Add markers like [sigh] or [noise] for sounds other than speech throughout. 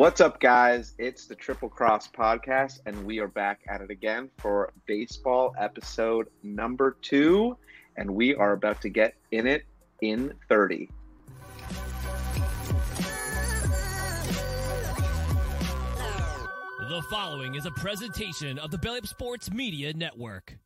What's up, guys? It's the Triple Cross Podcast, and we are back at it again for baseball episode number two. And we are about to get in it in 30. The following is a presentation of the Belly Sports Media Network.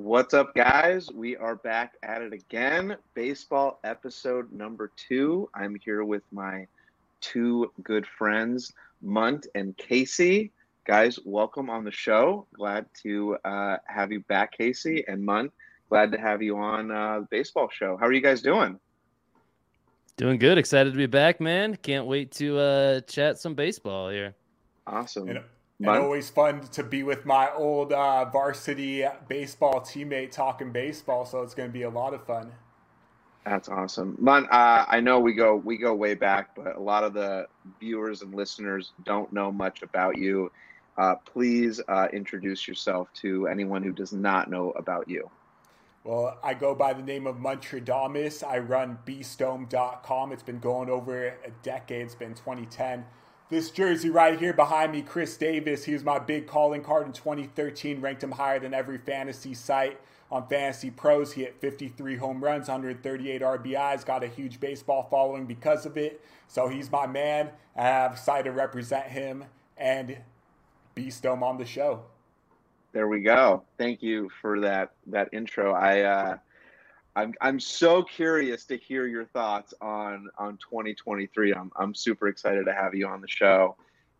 What's up, guys? We are back at it again. Baseball episode number two. I'm here with my two good friends, Munt and Casey. Guys, welcome on the show. Glad to uh, have you back, Casey and Munt. Glad to have you on uh, the baseball show. How are you guys doing? Doing good. Excited to be back, man. Can't wait to uh, chat some baseball here. Awesome. And, and always fun to be with my old uh, varsity baseball teammate talking baseball. So it's going to be a lot of fun. That's awesome, Mon. Uh, I know we go we go way back, but a lot of the viewers and listeners don't know much about you. Uh, please uh, introduce yourself to anyone who does not know about you. Well, I go by the name of Montradamus. I run beastdome.com. It's been going over a decade. It's been 2010. This jersey right here behind me, Chris Davis, he was my big calling card in 2013, ranked him higher than every fantasy site on Fantasy Pros. He hit 53 home runs, 138 RBIs, got a huge baseball following because of it. So he's my man. I have excited to represent him and Beast Dome on the show. There we go. Thank you for that that intro. I uh, I'm I'm so curious to hear your thoughts on on 2023. I'm I'm super excited to have you on the show,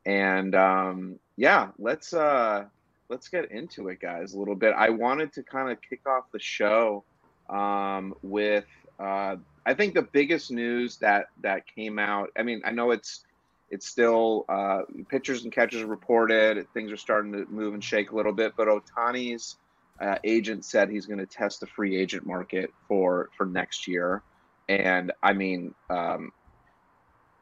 and um, yeah, let's uh, let's get into it, guys, a little bit. I wanted to kind of kick off the show um, with uh, I think the biggest news that that came out. I mean, I know it's it's still uh, pitchers and catchers reported. Things are starting to move and shake a little bit, but Ohtani's uh, agent said he's going to test the free agent market for for next year, and I mean, um,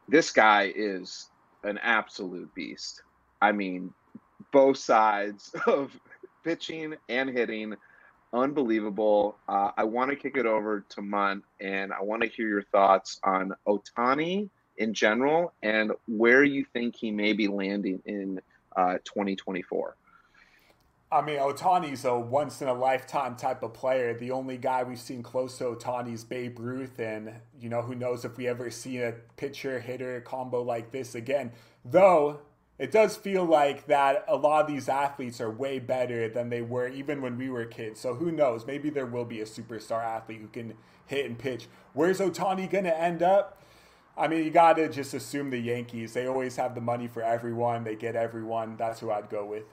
this guy is an absolute beast. I mean, both sides [laughs] of pitching and hitting, unbelievable. Uh, I want to kick it over to Munt, and I want to hear your thoughts on Ohtani in general and where you think he may be landing in uh, 2024. I mean, Ohtani's a once in a lifetime type of player. The only guy we've seen close to Ohtani is Babe Ruth, and you know who knows if we ever see a pitcher hitter combo like this again. Though it does feel like that a lot of these athletes are way better than they were even when we were kids. So who knows? Maybe there will be a superstar athlete who can hit and pitch. Where's Ohtani gonna end up? I mean, you gotta just assume the Yankees. They always have the money for everyone. They get everyone. That's who I'd go with.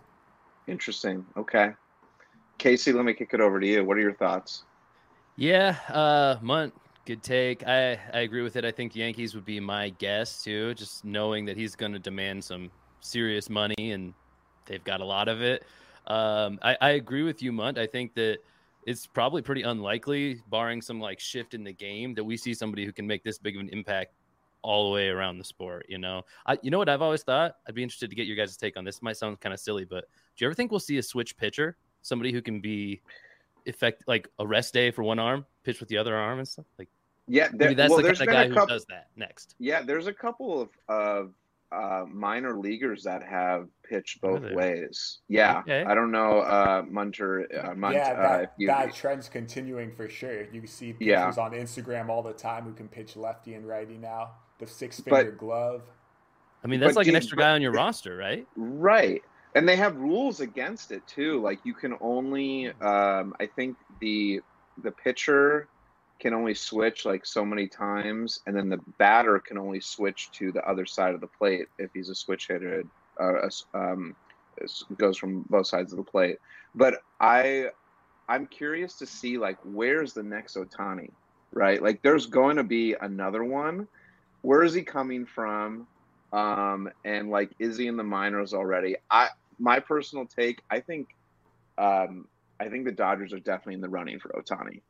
Interesting. Okay. Casey, let me kick it over to you. What are your thoughts? Yeah, uh, Munt, good take. I, I agree with it. I think Yankees would be my guess too, just knowing that he's going to demand some serious money and they've got a lot of it. Um, I, I agree with you, Munt. I think that it's probably pretty unlikely, barring some like shift in the game, that we see somebody who can make this big of an impact all the way around the sport. You know, I, you know what I've always thought. I'd be interested to get your guys' take on this. Might sound kind of silly, but do you ever think we'll see a switch pitcher, somebody who can be effect like a rest day for one arm, pitch with the other arm and stuff? Like, yeah, there, maybe that's well, the kind of guy couple, who does that next. Yeah, there's a couple of of uh, minor leaguers that have pitched both ways. Yeah, okay. I don't know, uh, Munter. Uh, Munt, yeah, that, uh, you, that trend's continuing for sure. You see pitchers yeah. on Instagram all the time who can pitch lefty and righty now. The six finger glove. I mean, that's like an extra guy on your roster, right? Right and they have rules against it too. Like you can only um, i think the the pitcher can only switch like so many times and then the batter can only switch to the other side of the plate if he's a switch hitter uh, um, goes from both sides of the plate. But i i'm curious to see like where's the next Ohtani, right? Like there's going to be another one. Where is he coming from? Um, and like is he in the minors already? I my personal take, I think, um, I think the Dodgers are definitely in the running for Ohtani.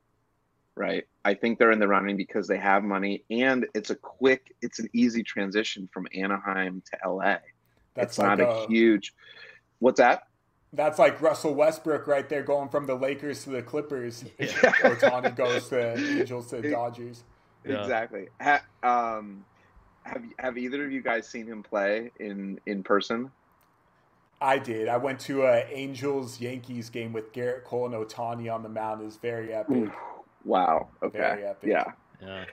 right? I think they're in the running because they have money and it's a quick, it's an easy transition from Anaheim to LA. That's it's like not a, a huge. What's that? That's like Russell Westbrook right there going from the Lakers to the Clippers. [laughs] Yeah. [laughs] Ohtani goes to Angels to [laughs] Dodgers. Yeah. Exactly. Ha, um, have have either of you guys seen him play in in person? I did. I went to a Angels Yankees game with Gerrit Cole and Ohtani on the mound. It was very epic. Ooh, wow. Okay. Yeah. Yeah.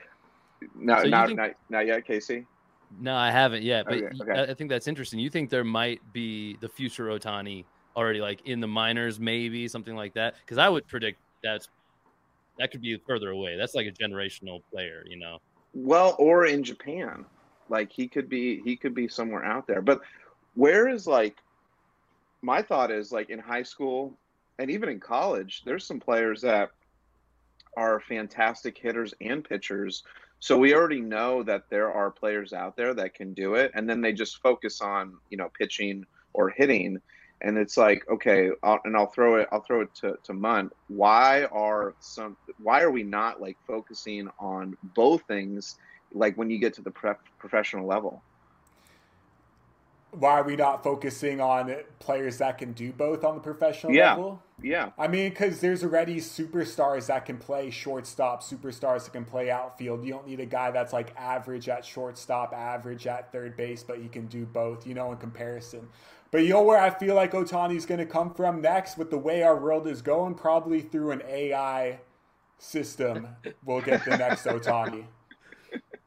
No, so not, think... not, not yet, Casey. No, I haven't yet, but okay, okay. I think that's interesting. You think there might be the future Ohtani already like in the minors, maybe something like that? Because I would predict that's that could be further away. That's like a generational player, you know. Well, or in Japan, like he could be he could be somewhere out there. But where is like my thought is like in high school and even in college, there's some players that are fantastic hitters and pitchers so we already know that there are players out there that can do it, and then they just focus on you know pitching or hitting, and it's like okay, I'll, and I'll throw it. I'll throw it to to Munt. Why are some? Why are we not like focusing on both things? Like when you get to the professional level why are we not focusing on players that can do both on the professional yeah. level? Yeah. I mean, because there's already superstars that can play shortstop, superstars that can play outfield. You don't need a guy that's like average at shortstop, average at third base, but he can do both, you know, in comparison. But you know where I feel like Ohtani's going to come from next with the way our world is going? Probably through an AI system. We'll get the next [laughs] Ohtani.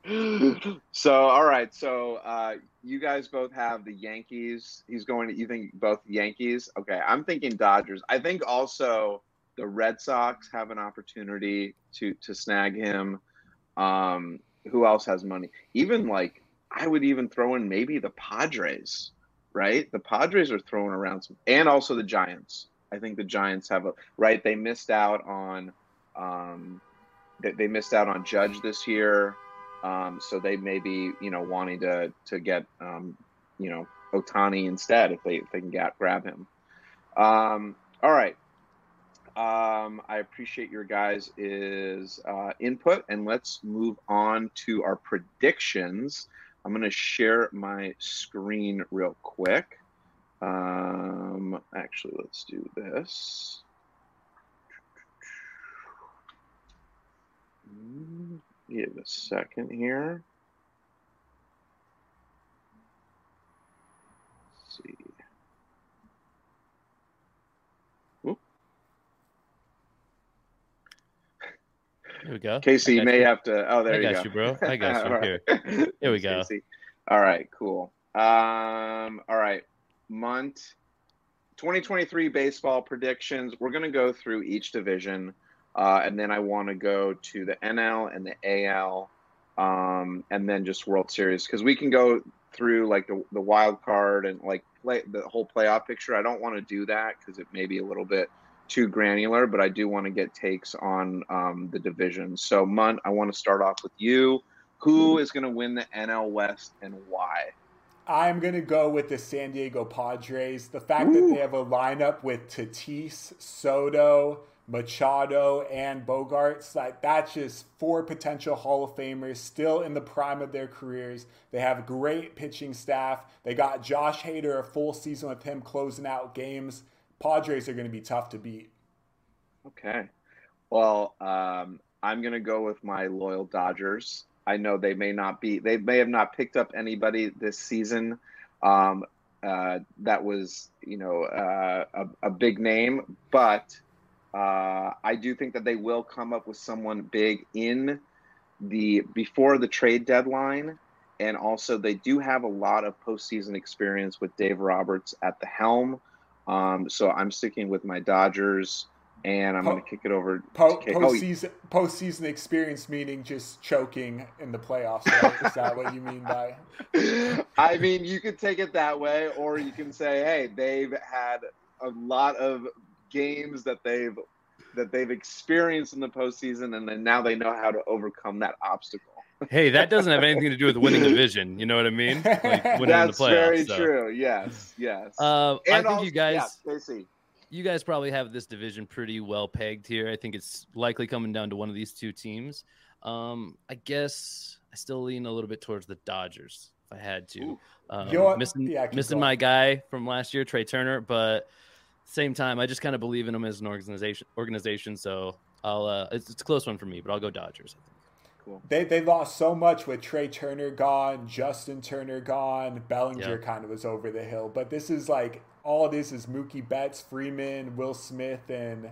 [gasps] so all right. So uh, you guys both have the yankees. He's going to you think both yankees? Okay i'm thinking dodgers. I think also the red sox have an opportunity to to snag him. Um, who else has money? Even like i would even throw in maybe the padres right? The padres are throwing around some and also the giants. I think the giants have a right? They missed out on um, they, they missed out on judge this year um, so they may be, you know, wanting to to get, um, you know, Ohtani instead if they if they can get, grab him. Um, all right. Um, I appreciate your guys' is uh, input, and let's move on to our predictions. I'm going to share my screen real quick. Um, actually, let's do this. Give a second here. Let's see. Here we go. Casey, you may you. have to. Oh, there I you got go. you, bro. I got you. [laughs] right. Here. Here we go. Casey. All right, cool. Um, all right, Munt. 2023 baseball predictions. We're going to go through each division. Uh, and then I want to go to the NL and the AL, um, and then just World Series because we can go through like the, the wild card and like play the whole playoff picture. I don't want to do that because it may be a little bit too granular, but I do want to get takes on um, the division. So, Munt, I want to start off with you. Who is going to win the NL West and why? I'm going to go with the San Diego Padres. The fact Ooh. that they have a lineup with Tatis, Soto, Machado and Bogaerts. Like that's just four potential Hall of Famers still in the prime of their careers. They have great pitching staff. They got Josh Hader a full season with him closing out games. Padres are going to be tough to beat. Okay. Well, um, I'm going to go with my loyal Dodgers. I know they may not be, they may have not picked up anybody this season um, uh, that was, you know, uh, a, a big name, but uh, I do think that they will come up with someone big in the before the trade deadline, and also they do have a lot of postseason experience with Dave Roberts at the helm. Um, so I'm sticking with my Dodgers, and I'm po- going to kick it over. Po- to postseason, oh, postseason experience meaning just choking in the playoffs. Right? Is that what you mean by? [laughs] I mean, you could take it that way, or you can say, hey, they've had a lot of games that they've that they've experienced in the postseason, and then now they know how to overcome that obstacle. [laughs] hey, that doesn't have anything to do with winning the division. You know what I mean? Like [laughs] That's playoffs, very so. true. Yes, yes. Uh, I think also, you guys. Yeah, Casey. you guys probably have this division pretty well pegged here. I think it's likely coming down to one of these two teams. Um, I guess I still lean a little bit towards the Dodgers if I had to. Um, You know what? missing Yeah, missing going. my guy from last year, Trey Turner, but same time, I just kind of believe in them as an organization. Organization, so I'll. Uh, it's, it's a close one for me, but I'll go Dodgers. I think. Cool. They they lost so much with Trey Turner gone, Justin Turner gone, Bellinger Yeah. kind of was over the hill. But this is like all this is Mookie Betts, Freeman, Will Smith, and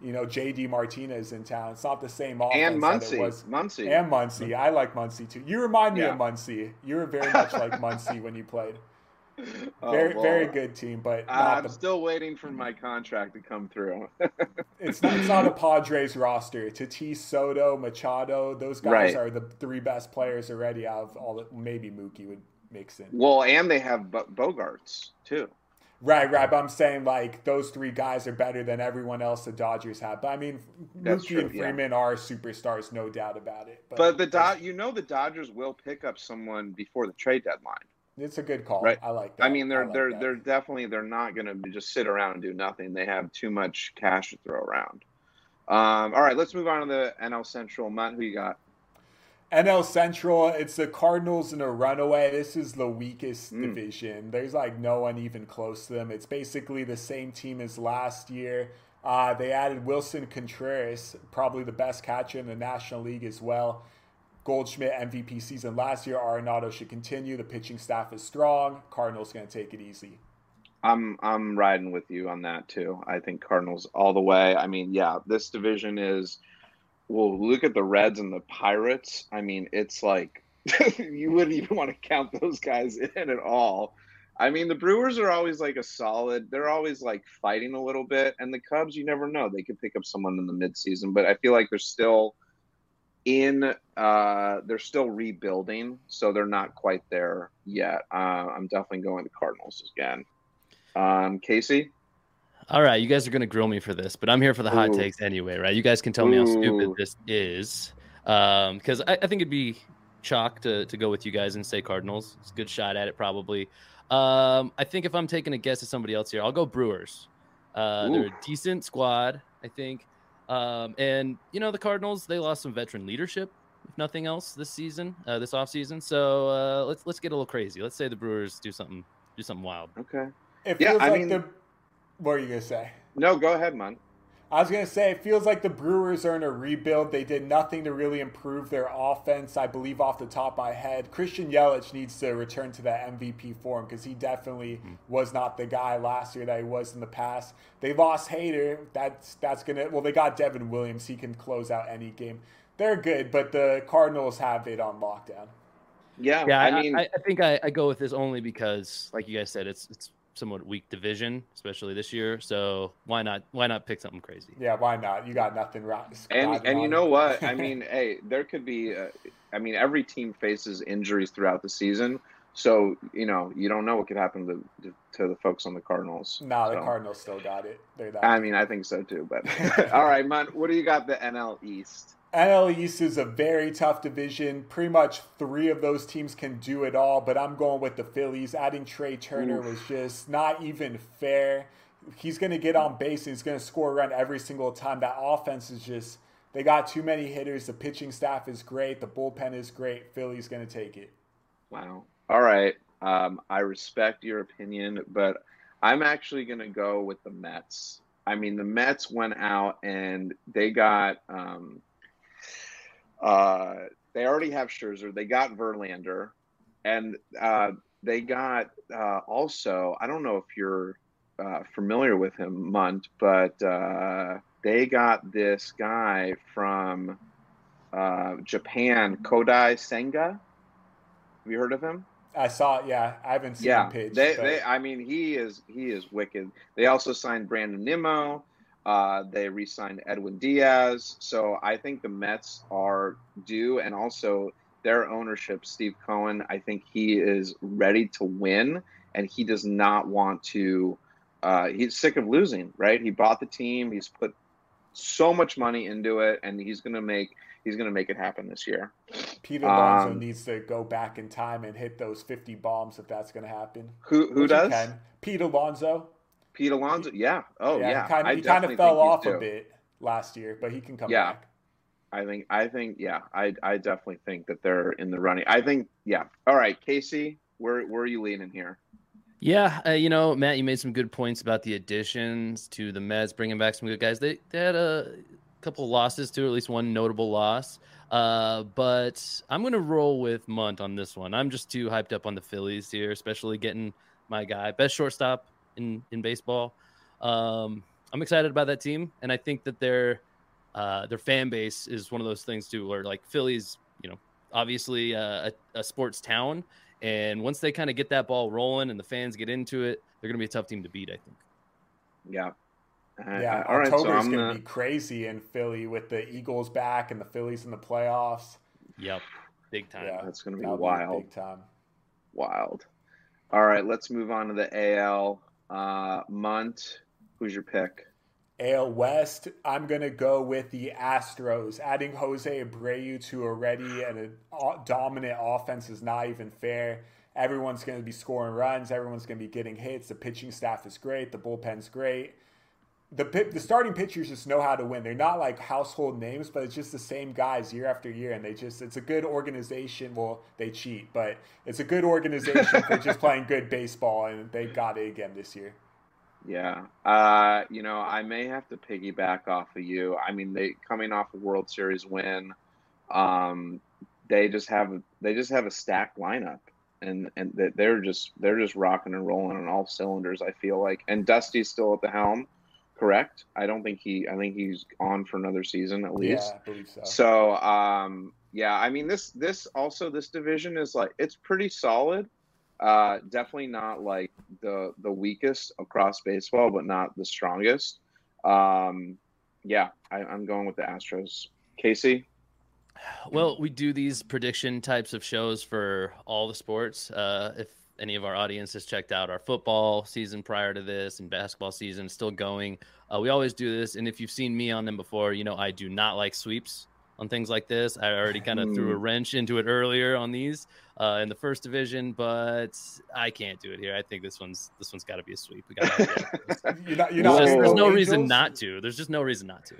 you know JD Martinez in town. It's not the same offense And that Muncy. it was. Muncy. And Muncy, I like Muncy too. You remind me Yeah. of Muncy. You were very much like [laughs] Muncy when you played. [laughs] Oh, Very well, very good team, but I'm the, still waiting for my contract to come through. [laughs] it's not it's not a Padres roster. Tatis, Soto, Machado, those guys Right. are the three best players already out of all the maybe Mookie would mix in. well, and they have Bo- Bogaerts too. Right, right. But I'm saying like those three guys are better than everyone else the Dodgers have. But I mean, That's Mookie true, and yeah. Freeman are superstars, no doubt about it. But the Do- you know the Dodgers will pick up someone before the trade deadline. It's a good call. Right. I like that. I mean, they're like they're that. they're definitely they're not going to just sit around and do nothing. They have too much cash to throw around. Um, all right, let's move on to the NL Central. Matt, who you got? NL Central. It's the Cardinals in a runaway. This is the weakest Mm. division. There's like no one even close to them. It's basically the same team as last year. Uh, they added Willson Contreras, probably the best catcher in the National League as well. Goldschmidt MVP season last year. Arenado should continue. The pitching staff is strong. Cardinals going to take it easy. I'm I'm riding with you on that too. I think Cardinals all the way. I mean, yeah, this division is. Well, look at the Reds and the Pirates. I mean, it's like [laughs] you wouldn't even want to count those guys in at all. I mean, the Brewers are always like a solid. They're always like fighting a little bit, and the Cubs, you never know. They could pick up someone in the midseason, but I feel like they're still in. Uh, they're still rebuilding, so they're not quite there yet. Uh, I'm definitely going to Cardinals again. Um, Casey, All right, you guys are gonna grill me for this, but I'm here for the hot takes anyway, right? You guys can tell me how stupid this is, because I, I think it'd be chalk to to go with you guys and say Cardinals. It's a good shot at it, probably. Um, I think if I'm taking a guess at somebody else here, I'll go Brewers. Uh, they're a decent squad, I think. Um, and you know the Cardinals, they lost some veteran leadership, if nothing else, this season, uh, this offseason. So uh, let's let's get a little crazy. Let's say the Brewers do something do something wild. okay. It Yeah, feels I like mean- the. What are you going to say? No, go ahead, man. I was going to say, it feels like the Brewers are in a rebuild. They did nothing to really improve their offense, I believe, off the top of my head. Christian Yelich needs to return to that MVP form because he definitely hmm. was not the guy last year that he was in the past. They lost Hader. That's, that's going to, well, they got Devin Williams. He can close out any game. They're good, but the Cardinals have it on lockdown. Yeah, Yeah, I mean, I, I think I, I go with this only because, like you guys said, it's it's somewhat weak division, especially this year. So why not why not pick something crazy? Yeah, why not? You got nothing right. and and you know what? I [laughs] mean, hey, there could be. Uh, I mean, every team faces injuries throughout the season, so you know you don't know what could happen to to, to the folks on the Cardinals. nah, the Cardinals still got it. They're that I mean, I think so too. But [laughs] [laughs] all right, man, what do you got? The NL East. NL East is a very tough division. Pretty much three of those teams can do it all, but I'm going with the Phillies. Adding Trey Turner Oof. was just not even fair. He's going to get on base and he's going to score a run every single time. That offense is just, they got too many hitters. The pitching staff is great. The bullpen is great. Philly's going to take it. Wow. All right. Um, I respect your opinion, but I'm actually going to go with the Mets. I mean, the Mets went out and they got. Um, uh, they already have Scherzer. They got Verlander, and uh, they got uh, also. I don't know if you're uh, familiar with him, Munt, but uh, they got this guy from uh, Japan, Kodai Senga. Have you heard of him? I saw it. Yeah, I haven't seen yeah, they, but- they, I mean, he is he is wicked. They also signed Brandon Nimmo. Uh, they re-signed Edwin Diaz. So I think the Mets are due, and also their ownership, Steve Cohen. I think he is ready to win, and he does not want to. Uh, he's sick of losing, right? He bought the team. He's put so much money into it, and he's gonna make he's gonna make it happen this year. Pete Alonso um, needs to go back in time and hit those 50 bombs if that's going to happen. Who who Which does? Pete Alonso. Pete Alonso, yeah. Oh yeah, He kind of, I he kind of fell off a bit last year, but he can come Yeah. back. I think I think yeah, I I definitely think that they're in the running. I think yeah. All right, Casey, where where are you leaning here? Yeah, uh, you know, Matt, you made some good points about the additions to the Mets, bringing back some good guys. They they had a couple losses too, at least one notable loss. Uh, but I'm gonna roll with Munt on this one. I'm just too hyped up on the Phillies here, especially getting my guy, best shortstop in in baseball. Um, I'm excited about that team, and I think that their uh, their fan base is one of those things too, where like Phillies, you know, obviously uh, a, a sports town, and once they kind of get that ball rolling and the fans get into it, they're gonna be a tough team to beat. I think. Yeah. Uh, Yeah, all right, so October's I'm going gonna, be crazy in Philly with the Eagles back and the Phillies in the playoffs. Yep, big time. Yeah, that's gonna be that'll wild. big time. Wild. All right, let's move on to the AL. Uh, Munt, who's your pick? AL West, I'm going to go with the Astros. Adding Jose Abreu to already and a dominant offense is not even fair. Everyone's going to be scoring runs. Everyone's going to be getting hits. The pitching staff is great. The bullpen's great. The the starting pitchers just know how to win. They're not like household names, but it's just the same guys year after year, and they just it's a good organization. Well, they cheat, but it's a good organization for just [laughs] playing good baseball, and they got it again this year. Yeah. Uh, you know, I may have to piggyback off of you. I mean, they coming off a World Series win, um, they just have they just have a stacked lineup, and and they- they're just they're just rocking and rolling on all cylinders. I feel like, and Dusty's still at the helm, correct? I don't think he. I think he's on for another season at least. Yeah, I believe so. So um, yeah, I mean this this also this division is like it's pretty solid. Uh, definitely not like the the weakest across baseball, but not the strongest. Um, yeah, I, I'm going with the Astros. Casey, Well, we do these prediction types of shows for all the sports. Uh, if any of our audience has checked out our football season prior to this and basketball season still going, uh, we always do this. And if you've seen me on them before, you know I do not like sweeps on things like this. I already kind of threw a wrench into it earlier on these uh, in the first division, but I can't do it here. I think this one's this one's got to be a sweep. We got [laughs] You're not, you're there's, there's no reason not to. There's just no reason not to.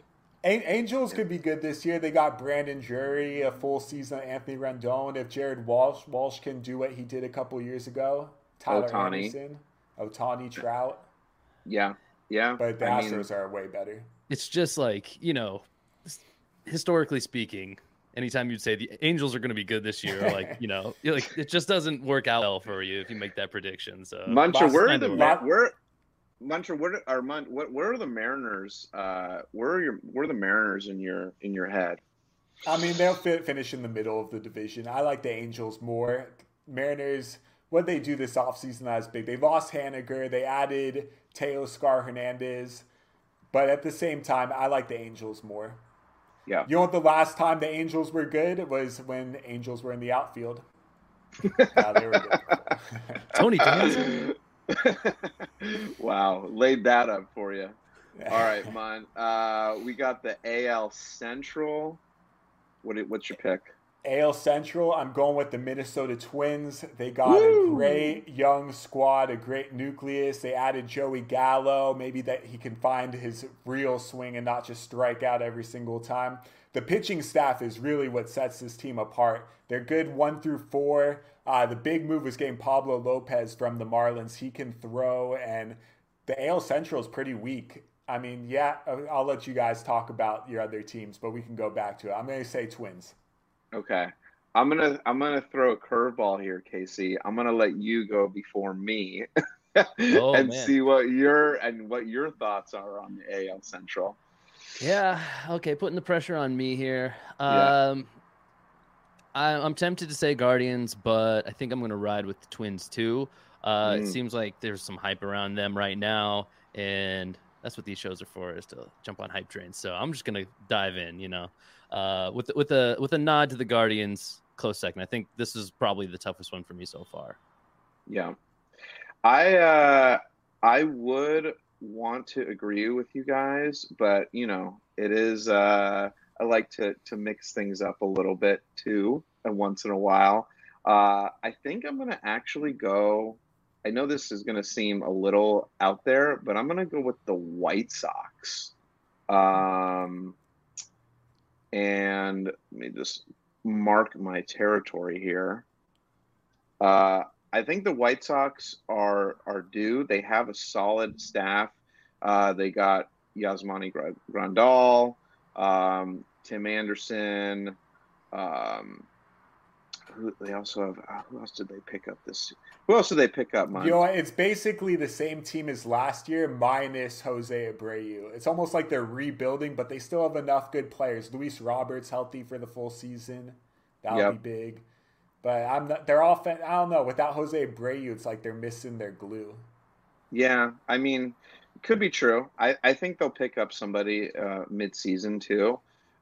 An- Angels could be good this year. They got Brandon Drury, a full season of Anthony Rendon. If Jared Walsh Walsh can do what he did a couple years ago, Tyler Ohtani. Anderson, Ohtani, Trout, yeah, yeah. but the I mean, Astros are way better. it's just like you know historically speaking anytime you'd say the angels are going to be good this year like [laughs] you know like it just doesn't work out well for you if you make that prediction so Muncher, Last where are the we Ma- were- where Muncher, where are Mun, what where are the Mariners? Uh, where are your where are the Mariners in your in your head? I mean, they'll fit, finish in the middle of the division. I like the Angels more. Mariners, what they do this offseason that is big. They lost Haniger. They added Teoscar Hernandez. But at the same time, I like the Angels more. Yeah. You know what the last time the Angels were good was when Angels were in the outfield. [laughs] Yeah, they were good. tony Donaldson. [laughs] [laughs] wow, laid that up for you. All right, [laughs] Mon. Uh, we got the AL Central. What? What's your pick? AL Central, I'm going with the Minnesota Twins. They got Woo! a great young squad, a great nucleus. They added Joey Gallo. Maybe that he can find his real swing and not just strike out every single time. The pitching staff is really what sets this team apart. They're good one through four. Uh, the big move was getting Pablo Lopez from the Marlins. He can throw, and the AL Central is pretty weak. I mean, yeah, I'll I'll let you guys talk about your other teams, but we can go back to it. I'm going to say Twins. Okay, I'm gonna I'm gonna throw a curveball here, Casey. I'm gonna let you go before me, [laughs] Oh, and man. see what your and what your thoughts are on the AL Central. yeah okay putting the pressure on me here Yeah. um I, i'm tempted to say guardians but i think i'm going to ride with the twins too. Uh it Mm. seems like there's some hype around them right now and that's what these shows are for is to jump on hype trains. So i'm just going to dive in you know. Uh with with a with a nod to the guardians close second. I think this is probably the toughest one for me so far. Yeah, I uh, I would want to agree with you guys, but you know, it is. Uh, I like to to mix things up a little bit too, and once in a while. Uh, I think I'm gonna actually go I know this is going to seem a little out there, but I'm going to go with the White Sox. Um, and let me just mark my territory here. Uh, I think the White Sox are are due. They have a solid staff. Uh, they got Yasmani Grandal, um, Tim Anderson. Um, who, they also have. Uh, who else did they pick up this? Who else did they pick up? Mine? You know, it's basically the same team as last year, minus Jose Abreu. It's almost like they're rebuilding, but they still have enough good players. Luis Roberts healthy for the full season. That'll yep. be big. But I'm not, they're offense. I don't know. Without Jose Abreu, it's like they're missing their glue. Yeah, I mean, could be true. I, I think they'll pick up somebody uh, mid-season too,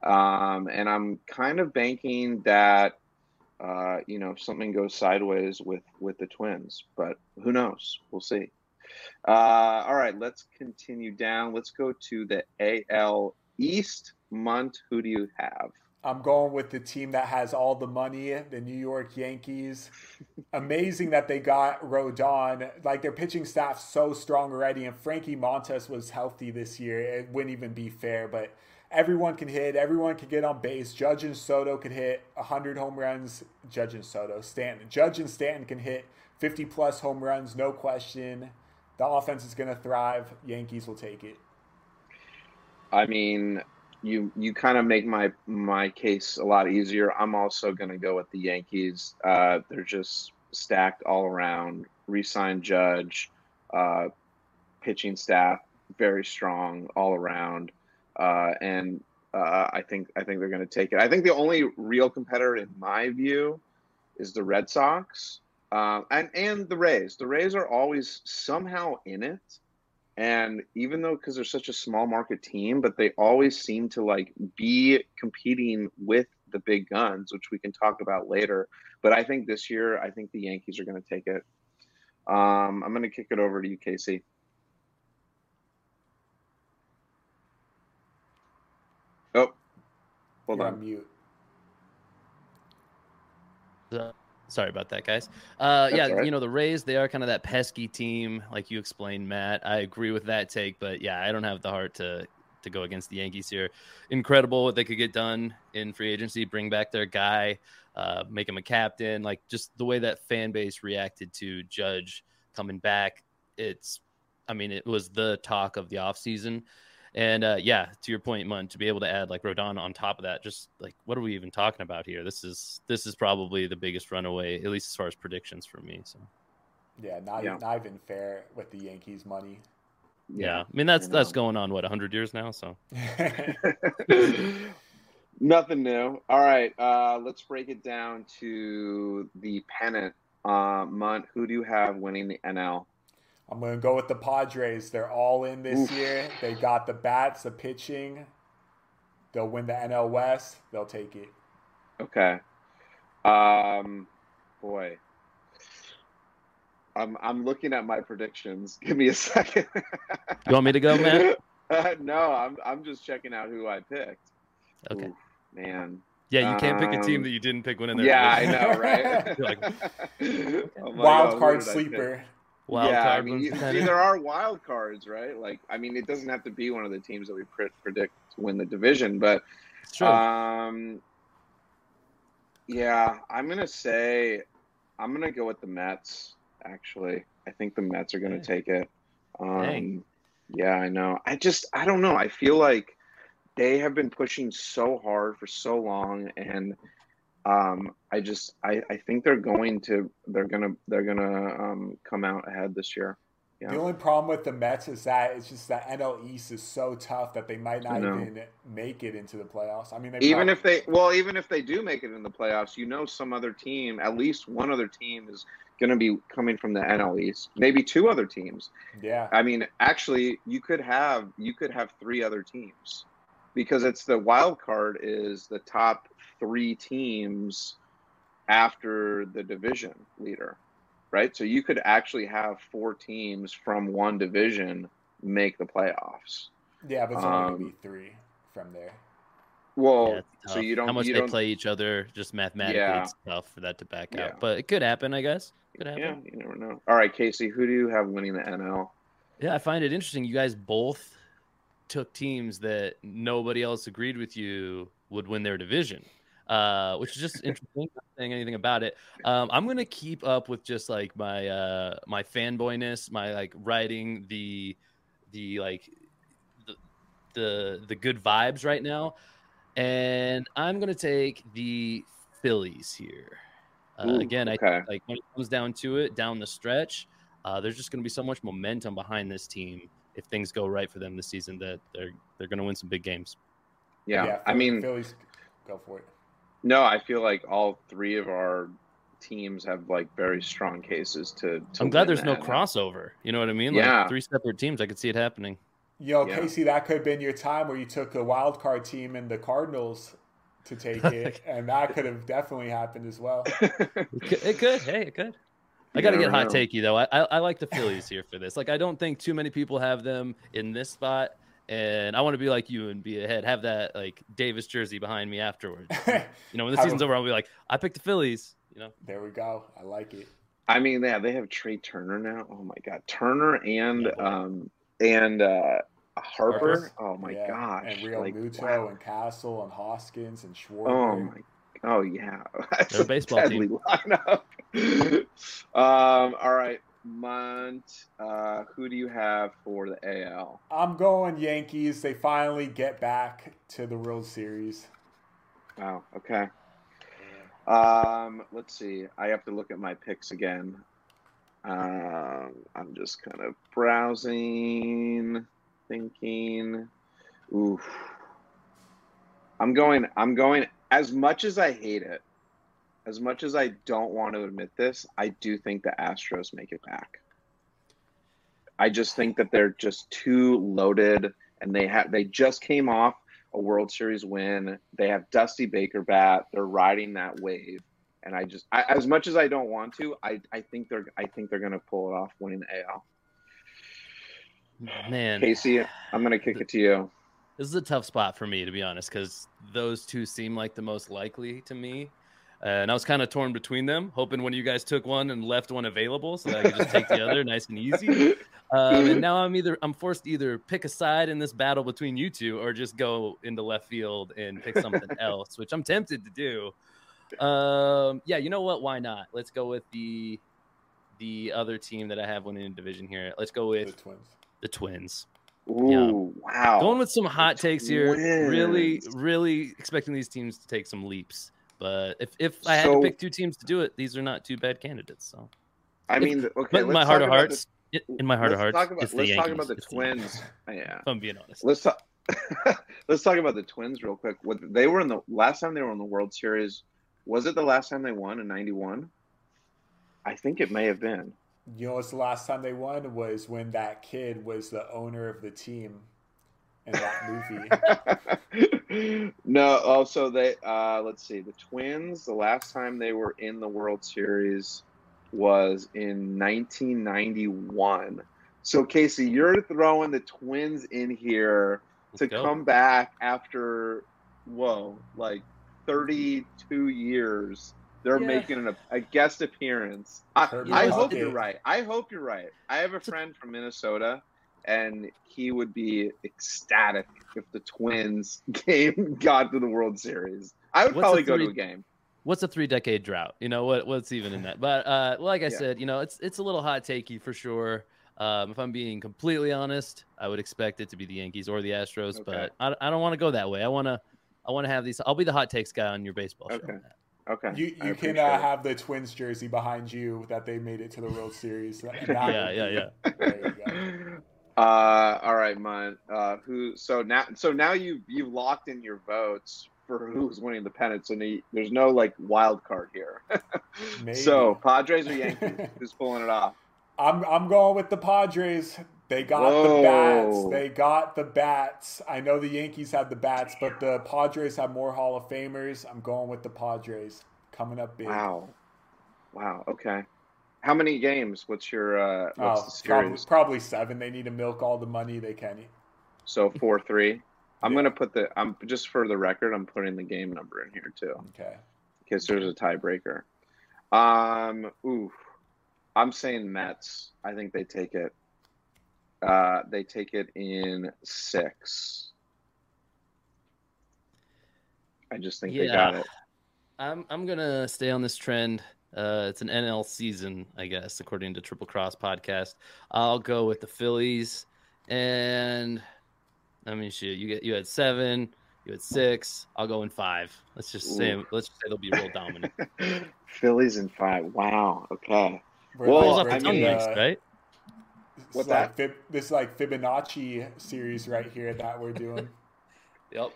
um, and I'm kind of banking that uh, you know something goes sideways with with the Twins, but who knows? We'll see. Uh, all right, let's continue down. Let's go to the AL East. Munt, who do you have? I'm going with the team that has all the money, the New York Yankees. Amazing that they got Rodon. Like their pitching staff so strong already, and Frankie Montas was healthy this year. It wouldn't even be fair, but everyone can hit, everyone can get on base. Judge and Soto could hit 100 home runs. Judge and Soto, Stanton. Judge and Stanton can hit 50 plus home runs, no question. The offense is going to thrive. Yankees will take it. I mean, you you kind of make my my case a lot easier. I'm also going to go with the Yankees. Uh, they're just stacked all around. Resign Judge, uh, pitching staff very strong all around, uh, and uh, I think I think they're going to take it. I think the only real competitor, in my view, is the Red Sox uh, and and the Rays. The Rays are always somehow in it and even though because they're such a small market team but they always seem to like be competing with the big guns which we can talk about later but i think this year i think the yankees are going to take it um, i'm going to kick it over to you casey oh hold You're on mute Sorry about that, guys. Uh, yeah, right. you know the Rays, they are kind of that pesky team, like you explained, Matt. I agree with that take, but yeah, I don't have the heart to to go against the Yankees here. Incredible what they could get done in free agency, bring back their guy, uh, make him a captain. Like just the way that fan base reacted to Judge coming back. It's, I mean, it was the talk of the offseason. And uh, yeah, to your point, Mun, to be able to add like Rodon on top of that, just like what are we even talking about here? This is this is probably the biggest runaway, at least as far as predictions for me. So yeah, not yeah. not even fair with the Yankees money. Yeah, I mean that's that's going on what hundred years now. So [laughs] nothing new. All right, uh, let's break it down to the pennant. Uh, Munt, who do you have winning the NL? I'm going to go with the Padres. They're all in this Oof. year. They got the bats, the pitching. They'll win the NL West. They'll take it. Okay. Um, boy. I'm I'm looking at my predictions. [laughs] Give me a second. you want me to go, man? [laughs] Uh, no, I'm I'm just checking out who I picked. Okay. Oof, man. Yeah, you can't um, pick a team um, that you didn't pick one in there. Yeah, I know, right? [laughs] like, oh Wild God, card sleeper. Wild yeah, I mean, you, see, there are wild cards, right? Like, I mean, it doesn't have to be one of the teams that we predict to win the division, but um, yeah, I'm gonna say I'm gonna go with the Mets. Actually, I think the Mets are gonna take it. Um, yeah, I know. I just, I don't know. I feel like they have been pushing so hard for so long, and um, I just I, I think they're going to they're gonna they're gonna um, come out ahead this year. Yeah. The only problem with the Mets is that it's just that NL East is so tough that they might not even make it into the playoffs. I mean, even probably... if they well, even if they do make it in the playoffs, you know, some other team, at least one other team, is going to be coming from the NL East. Maybe two other teams. Yeah. I mean, actually, you could have you could have three other teams because it's the wild card is the top three teams after the division leader, right? So you could actually have four teams from one division make the playoffs. Yeah, but it's only um, gonna be three from there. Well, Yeah, so you don't how much you they don't play each other just mathematically Yeah. it's tough for that to back Yeah. out. But it could happen, I guess. Could happen. Yeah, you never know. All right, Casey, who do you have winning the NL? Yeah, I find it interesting. You guys both took teams that nobody else agreed with you would win their division, uh, which is just interesting. Not saying anything about it. Um, I'm gonna keep up with just like my uh, my fanboyness, my like writing the the like the the, the good vibes right now, and I'm gonna take the Phillies here. Uh, Ooh, again, I okay. like when it comes down to it, down the stretch, uh, there's just going to be so much momentum behind this team if things go right for them this season that they're they're going to win some big games. Yeah, I mean, Phillies, go for it. No, I feel like all three of our teams have like very strong cases to. to I'm glad there's the no crossover. You know what I mean? Yeah. Like three separate teams, I could see it happening. Yo, Yeah. Casey, that could have been your time where you took a wild card team and the Cardinals to take [laughs] it, and that could have definitely happened as well. [laughs] It could. It could. Hey, it could. I got to get never hot takey though. I, I I like the Phillies here for this. Like I don't think too many people have them in this spot, and I want to be like you and be ahead. Have that like Davis jersey behind me afterwards. [laughs] You know, when the Have season's a- over, I'll be like, I picked the Phillies. You know, there we go. I like it. I mean, yeah, they have Trey Turner now. Oh my God, Turner and Yeah, um and uh Harper. Harper? Oh my Yeah, gosh, And Real like, Muto wow. and Castle and Hoskins and Schwarber. Oh my. Oh yeah, [laughs] that's They're a baseball deadly lineup. [laughs] um. All right, Munt. Uh, who do you have for the AL? I'm going Yankees. They finally get back to the World Series. Wow. Okay. Um. Let's see. I have to look at my picks again. Um. I'm just kind of browsing, thinking. Oof. I'm going. I'm going. As much as I hate it, as much as I don't want to admit this, I do think the Astros make it back. I just think that they're just too loaded, and they have they just came off a World Series win. They have Dusty Baker bat. They're riding that wave, and I just I, as much as I don't want to, I I think they're I think they're gonna pull it off, winning the AL. man, Casey, I'm gonna kick it to you. this is a tough spot for me to be honest, because those two seem like the most likely to me. Uh, and I was kind of torn between them, hoping one of you guys took one and left one available, so that I could just take the other, nice and easy. Um, and now I'm either I'm forced to either pick a side in this battle between you two, or just go into left field and pick something [laughs] else, which I'm tempted to do. Um, yeah, you know what? Why not? Let's go with the the other team that I have winning the division here. Let's go with The Twins. the Twins. Ooh, wow! Going with some hot takes here. Really, really expecting these teams to take some leaps. But if, if I had to pick two teams to do it, these are not two bad candidates. So, I mean, okay. but in my heart of hearts, the- in my heart of hearts, talk about, it's the let's Yankees. talk about the It's the Twins. [laughs] Yeah, If I'm being honest. let's talk. [laughs] let's talk about the Twins real quick. What they were in the last time they were in the World Series. Was it the last time they won in '91? I think it may have been. You know it's the last time they won was when that kid was the owner of the team in that movie. [laughs] no, also they uh let's see. The Twins, the last time they were in the World Series was in 1991. So Casey, you're throwing the Twins in here Let's to go. come back after whoa, like 32 years. They're Yeah. making an, a guest appearance. I, I Puckett. hope you're right. I hope you're right. I have a friend from Minnesota, and he would be ecstatic if the Twins [laughs] game got to the World Series. I would What's probably the go to three- a game. What's a three decade drought? You know what? What's even in that? But uh, like I Yeah. said, you know, it's it's a little hot takey for sure. Um, if I'm being completely honest, I would expect it to be the Yankees or the Astros, Okay. but I, I don't want to go that way. I want to I want to have these. I'll be the hot takes guy on your baseball show. Okay. Matt. Okay. You I you can uh, have the Twins jersey behind you that they made it to the World Series. [laughs] That Yeah, would yeah, be- yeah. [laughs] There you go. Uh, all right, man. Uh, who? So now, so now you've you've locked in your votes for who's winning the pennant. So ne- there's no like wild card here. [laughs] So Padres or Yankees? [laughs] who's pulling it off? I'm I'm going with the Padres. They got Whoa. the bats. They got the bats. I know the Yankees had the bats, but the Padres have more Hall of Famers. I'm going with the Padres. Coming up big. Wow. Wow. Okay. How many games? What's your uh what's Oh, the probably, series? probably seven. They need to milk all the money they can. So [laughs] four three. I'm Yeah. gonna put the. I'm just for the record. I'm putting the game number in here too, Okay. in case there's a tiebreaker. Um, ooh, I'm saying Mets. I think they take it. Uh, they take it in six. I just think yeah. they got it. I'm I'm gonna stay on this trend. Uh, it's an NL season, I guess, according to Triple Cross podcast. I'll go with the Phillies, and I mean, shit, you get you had seven, you had six. I'll go in five. Let's just say Ooh. let's just say they'll be real dominant. [laughs] Phillies in five. Wow. Okay. We're Well, Rolls like off the next, uh, right? this What's like Fib- this like Fibonacci series right here that we're doing. [laughs] Yep.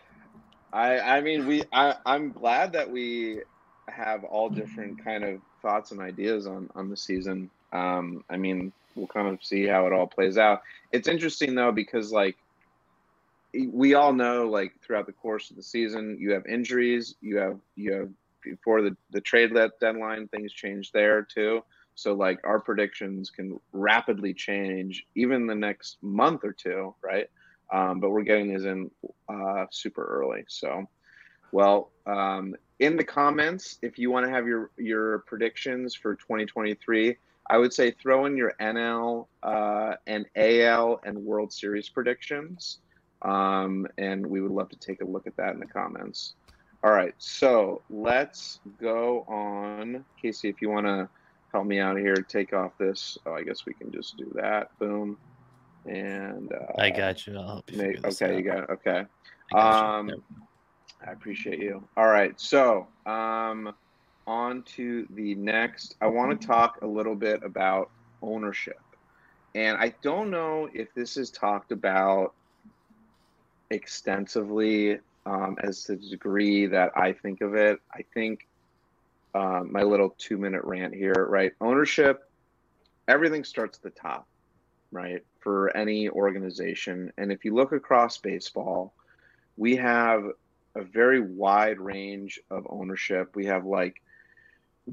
I I mean we I I'm glad that we have all different kind of thoughts and ideas on on the season. Um, I mean we'll kind of see how it all plays out. It's interesting though because like we all know like throughout the course of the season you have injuries, you have you have before the the trade deadline things change there too. So like our predictions can rapidly change even the next month or two, right? Um, but we're getting these in uh, super early. So, well, um, in the comments, if you want to have your your predictions for 2023, I would say throw in your NL uh, and AL and World Series predictions, um, and we would love to take a look at that in the comments. All right, so let's go on, Casey. If you want to help me out here, take off this. Oh, I guess we can just do that. Boom, and uh, I got you. I'll help you. Make, okay, you got it. Okay. Um. I appreciate you. All right. So, um, on to the next. I want to talk a little bit about ownership. And I don't know if this is talked about extensively um, as to the degree that I think of it. I think um, my little two minute rant here, right? Ownership, everything starts at the top, right? For any organization. And if you look across baseball, we have a very wide range of ownership. We have like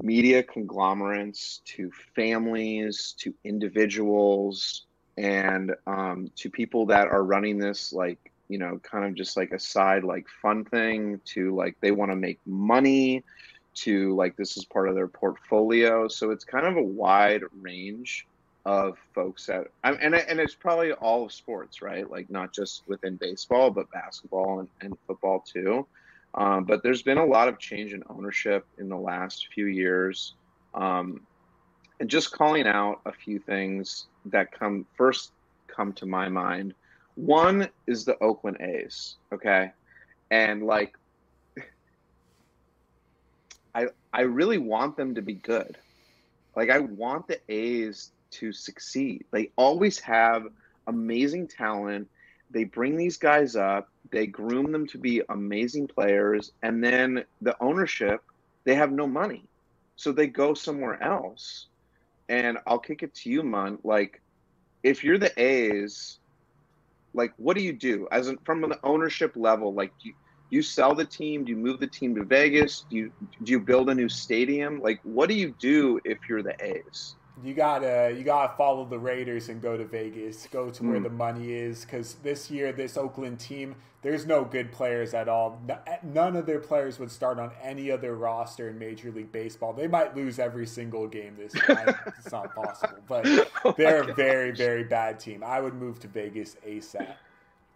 media conglomerates to families to individuals and um, to people that are running this like you know kind of just like a side like fun thing to like they want to make money to like this is part of their portfolio so it's kind of a wide range of folks that and and it's probably all of sports right like not just within baseball but basketball and, and football too um, but there's been a lot of change in ownership in the last few years. Um, and just calling out a few things that come first come to my mind. One is the Oakland A's, okay? And like [laughs] I I really want them to be good. Like I want the A's to succeed. They always have amazing talent. They bring these guys up, they groom them to be amazing players, and then the ownership, they have no money. So they go somewhere else. And I'll kick it to you, Mun. Like, if you're the A's, like, what do you do as from an ownership level? Like, do you, you sell the team? Do you move the team to Vegas? Do you do you build a new stadium? Like, what do you do if you're the A's? You gotta you gotta follow the Raiders and go to Vegas. Go to where Hmm. the money is, because this year this Oakland team, there's no good players at all. N- None of their players would start on any other roster in Major League Baseball. They might lose every single game this year. it's not possible, but [laughs] Oh they're my a very very bad team. I would move to Vegas ASAP.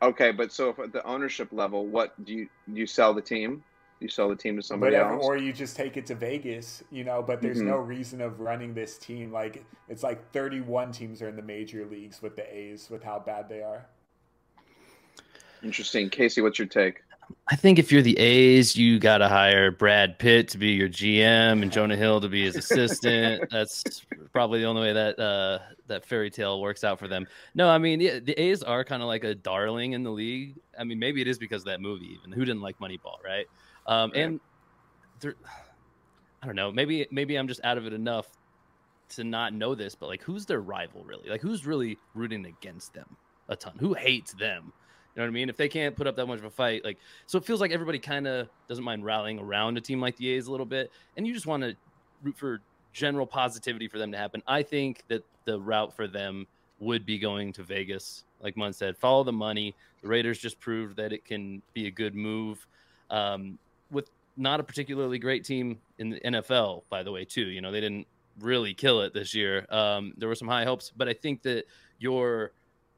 Okay, but so if at the ownership level, what do you do you sell the team? You sell the team to somebody Whatever, else? or you just take it to Vegas, you know. But there's Mhm. no reason of running this team. Like it's like 31 teams are in the major leagues with the A's with how bad they are. Interesting. Casey, what's your take? I think if you're the A's, you got to hire Brad Pitt to be your GM and Jonah Hill to be his assistant. [laughs] That's probably the only way that uh, that fairy tale works out for them. No, I mean yeah, the A's are kind of like a darling in the league. I mean, maybe it is because of that movie. Even who didn't like Moneyball, right? Um. And they're, I don't know. Maybe maybe I'm just out of it enough to not know this, but like, who's their rival really? Like, who's really rooting against them a ton? Who hates them? You know what I mean? If they can't put up that much of a fight, like, so it feels like everybody kind of doesn't mind rallying around a team like the A's a little bit, and you just want to root for general positivity for them to happen. I think that the route for them would be going to Vegas like Munn said, follow the money. The Raiders just proved that it can be a good move. Um, not a particularly great team in the NFL, by the way, too. You know, they didn't really kill it this year. Um, there were some high hopes, but I think that your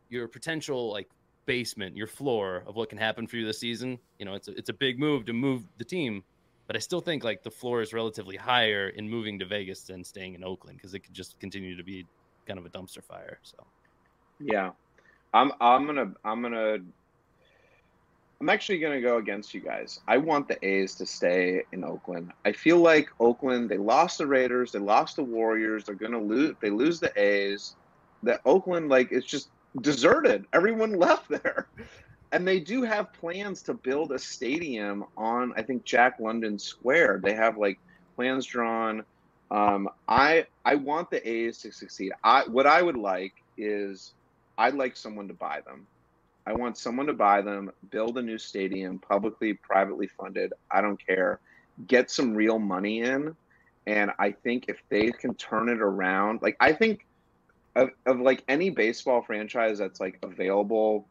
your potential like basement, your floor of what can happen for you this season, you know, it's a, it's a big move to move the team, but I still think like the floor is relatively higher in moving to Vegas than staying in Oakland because it could just continue to be kind of a dumpster fire. So, yeah, I'm I'm gonna I'm gonna I'm actually gonna go against you guys. I want the A's to stay in Oakland. I feel like Oakland they lost the Raiders, they lost the Warriors. They're gonna lose. They lose the A's. That Oakland like it's just deserted. Everyone [laughs] left there. And they do have plans to build a stadium on, I think, Jack London Square. They have like plans drawn. Um, I I want the A's to succeed. I what I would like is I'd like someone to buy them. I want someone to buy them, build a new stadium, publicly, privately funded. I don't care. Get some real money in. And I think if they can turn it around, like I think of, of like any baseball franchise that's like available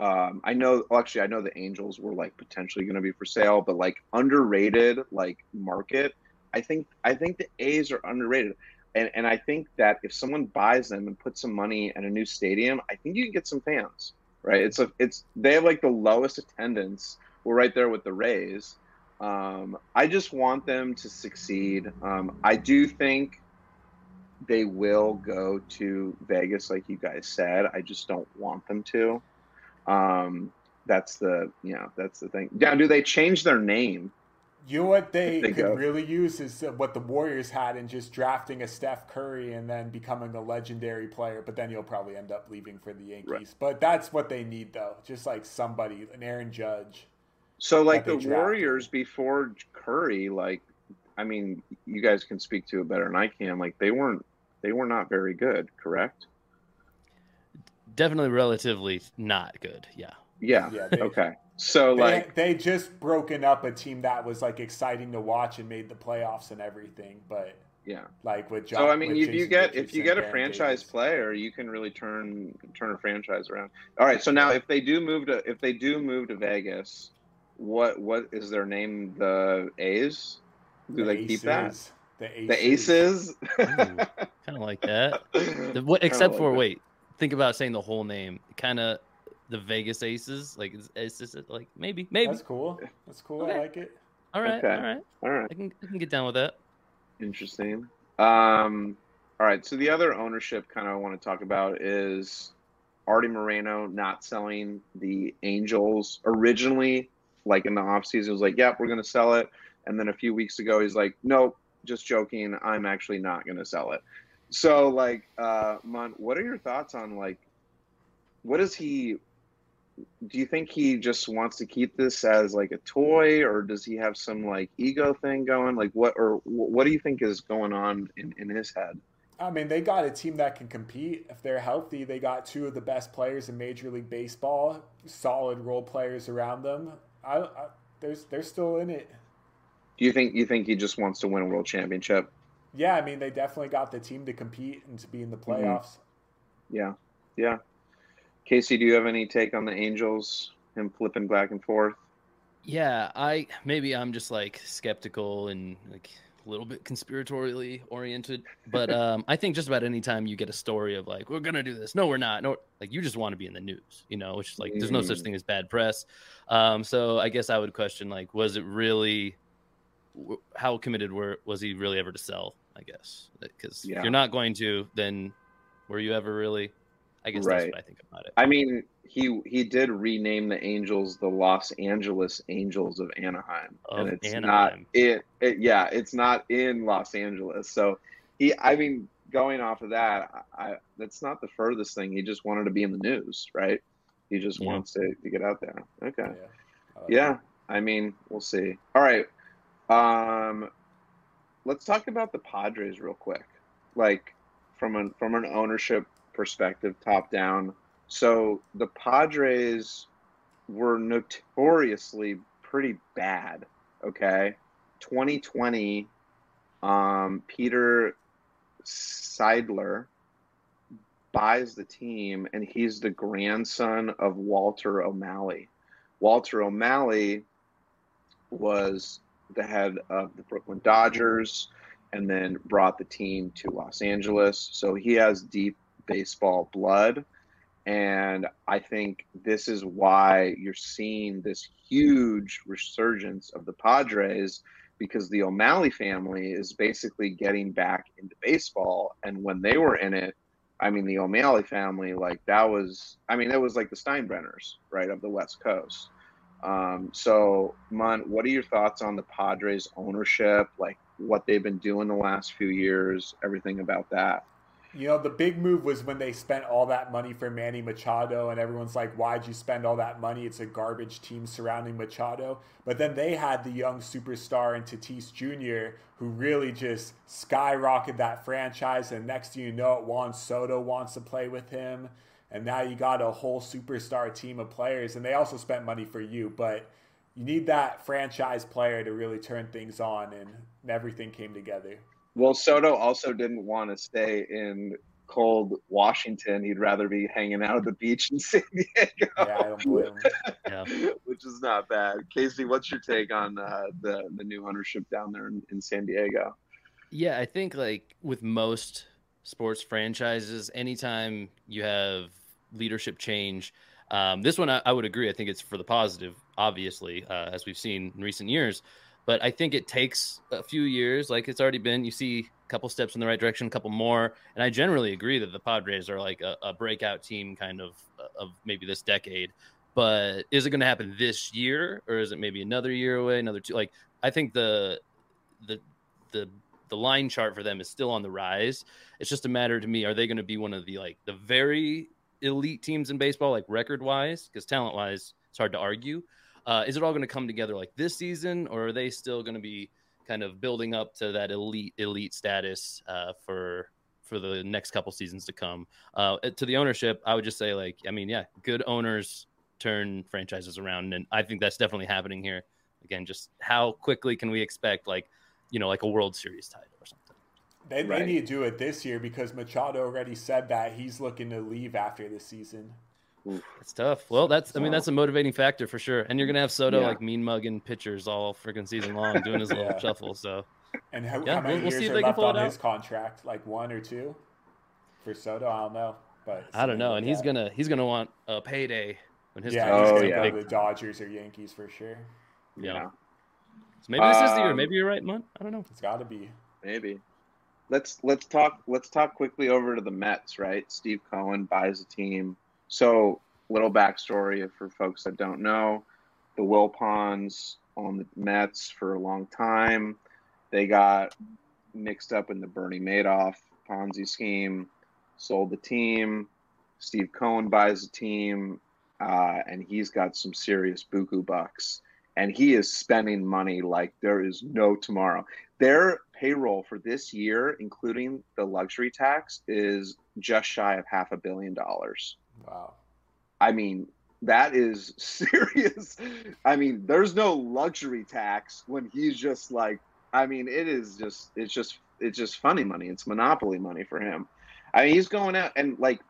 um, I know, actually, I know the Angels were like potentially going to be for sale, but like underrated, like market. I think I think the A's are underrated, and and I think that if someone buys them and puts some money in a new stadium, I think you can get some fans. Right? It's a it's they have like the lowest attendance. We're right there with the Rays. Um, I just want them to succeed. Um, I do think they will go to Vegas, like you guys said. I just don't want them to. Um, that's the you know that's the thing. Now, do they change their name? You know what they, they could go? really use is uh, what the Warriors had in just drafting a Steph Curry and then becoming a legendary player. But then you'll probably end up leaving for the Yankees. Right. But that's what they need, though. Just like somebody, an Aaron Judge. So, like the Warriors before Curry, like I mean, you guys can speak to it better than I can. Like they weren't, they were not very good, correct? definitely relatively not good. Yeah. Yeah. yeah they, okay. So they, like they just broken up a team that was like exciting to watch and made the playoffs and everything, but yeah, like with John, so I mean, if you get if you get a franchise Davis. player, you can really turn turn a franchise around. All right, so now if they do move to if they do move to Vegas, what what is their name? The A's? Do the they Aces. keep that? The Aces. The Aces. kind of like that. [laughs] The, what, except like for that. wait, think about saying the whole name. Kind of the Vegas Aces. Like, it's, just like maybe, maybe. That's cool. That's cool. Okay. I like it. All right. Okay. All right. All right. I can, I can get down with that. Interesting. Um, all right. So the other ownership kind of I want to talk about is Artie Moreno not selling the Angels originally. Like in the offseason, was like, "Yep, yeah, we're going to sell it." And then a few weeks ago, he's like, "Nope, just joking. I'm actually not going to sell it." So like, uh, Mon, what are your thoughts on like, what is he? Do you think he just wants to keep this as like a toy, or does he have some like ego thing going? Like, what or what do you think is going on in in his head? I mean, they got a team that can compete if they're healthy. They got two of the best players in Major League Baseball, solid role players around them. I, I there's they're still in it. Do you think you think he just wants to win a world championship? Yeah, I mean they definitely got the team to compete and to be in the mm-hmm. playoffs. Mm-hmm. Yeah, yeah. Casey, do you have any take on the Angels? Him flipping back and forth. Yeah, I maybe I'm just like skeptical and like a little bit conspiratorially oriented, but [laughs] um, I think just about any time you get a story of like we're gonna do this, no, we're not, no, like you just want to be in the news, you know, which is like there's no such mm. thing as bad press. Um, so I guess I would question like, was it really? How committed were was he really ever to sell? I guess because yeah. if you're not going to, then were you ever really? I guess right. that's what I think about it. I mean, he he did rename the Angels the Los Angeles Angels of Anaheim, of and it's Anaheim. not it, it. Yeah, it's not in Los Angeles. So he, I mean, going off of that, I that's not the furthest thing. He just wanted to be in the news, right? He just yeah. wants to, to get out there. Okay. Yeah. I like yeah. I mean, we'll see. All right. Um, let's talk about the Padres real quick, like from an from an ownership perspective, top down. So the Padres were notoriously pretty bad. Okay, 2020, um, Peter Seidler buys the team, and he's the grandson of Walter O'Malley. Walter O'Malley was the head of the Brooklyn Dodgers and then brought the team to Los Angeles. So he has deep baseball blood. And I think this is why you're seeing this huge resurgence of the Padres because the O'Malley family is basically getting back into baseball. And when they were in it, I mean, the O'Malley family, like that was, I mean, it was like the Steinbrenners, right, of the West Coast. Um, so, Mon, what are your thoughts on the Padres ownership? Like what they've been doing the last few years, everything about that? You know, the big move was when they spent all that money for Manny Machado, and everyone's like, why'd you spend all that money? It's a garbage team surrounding Machado. But then they had the young superstar in Tatis Jr., who really just skyrocketed that franchise. And next thing you know, it, Juan Soto wants to play with him. And now you got a whole superstar team of players. And they also spent money for you. But you need that franchise player to really turn things on, and everything came together. Well, Soto also didn't want to stay in cold Washington. He'd rather be hanging out at the beach in San [laughs] Diego. Yeah, I don't blame him. Yeah. [laughs] Which is not bad. Casey, what's your take on uh, the the new ownership down there in, in San Diego? Yeah, I think like with most sports franchises, anytime you have leadership change, um, this one I, I, would agree. I think it's for the positive, obviously, uh, as we've seen in recent years. But I think it takes a few years, like it's already been. You see a couple steps in the right direction, a couple more, and I generally agree that the Padres are like a, a breakout team, kind of of maybe this decade. But is it going to happen this year, or is it maybe another year away, another two? Like I think the the the the line chart for them is still on the rise. It's just a matter to me: are they going to be one of the like the very elite teams in baseball, like record wise? Because talent wise, it's hard to argue. Uh, is it all going to come together like this season, or are they still going to be kind of building up to that elite elite status uh, for for the next couple seasons to come? Uh, to the ownership, I would just say like, I mean, yeah, good owners turn franchises around, and I think that's definitely happening here. Again, just how quickly can we expect like, you know, like a World Series title or something? They, right. they need to do it this year because Machado already said that he's looking to leave after the season. It's tough. Well, that's I mean that's a motivating factor for sure. And you're gonna have Soto yeah. like mean mugging pitchers all freaking season long, doing his little shuffle. So. And how, yeah, how many we'll, years we'll are left on his contract? Like one or two for Soto? I don't know, but I don't know. And he's gonna he's gonna want a payday when his yeah, he's gonna oh, go to the Dodgers or Yankees for sure. Yeah. yeah. So maybe this um, is the year. Um, maybe you're right, Mon. I don't know. It's got to be. Maybe. Let's let's talk let's talk quickly over to the Mets. Right, Steve Cohen buys a team so, little backstory for folks that don't know: the Wilpons on the Mets for a long time. They got mixed up in the Bernie Madoff Ponzi scheme, sold the team. Steve Cohen buys the team, uh, and he's got some serious buku bucks. And he is spending money like there is no tomorrow. Their payroll for this year, including the luxury tax, is just shy of half a billion dollars. Wow. I mean, that is [laughs] serious. I mean, there's no luxury tax when he's just like, I mean, it is just, it's just, it's just funny money. It's monopoly money for him. I mean, he's going out and like,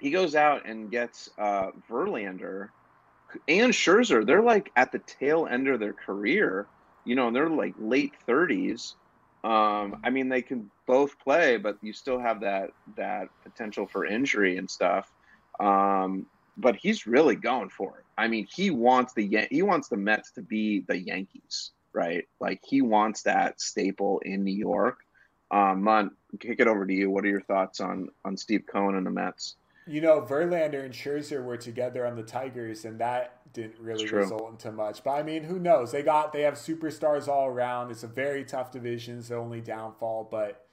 he goes out and gets uh, Verlander and Scherzer. They're like at the tail end of their career, you know, and they're like late 30s. Um, I mean, they can both play, but you still have that that potential for injury and stuff. Um, but he's really going for it. I mean, he wants the he wants the Mets to be the Yankees, right? Like he wants that staple in New York. Um, Mon, kick it over to you. What are your thoughts on on Steve Cohen and the Mets? You know, Verlander and Scherzer were together on the Tigers, and that didn't really result into much. But I mean, who knows? They got they have superstars all around. It's a very tough division. It's the only downfall, but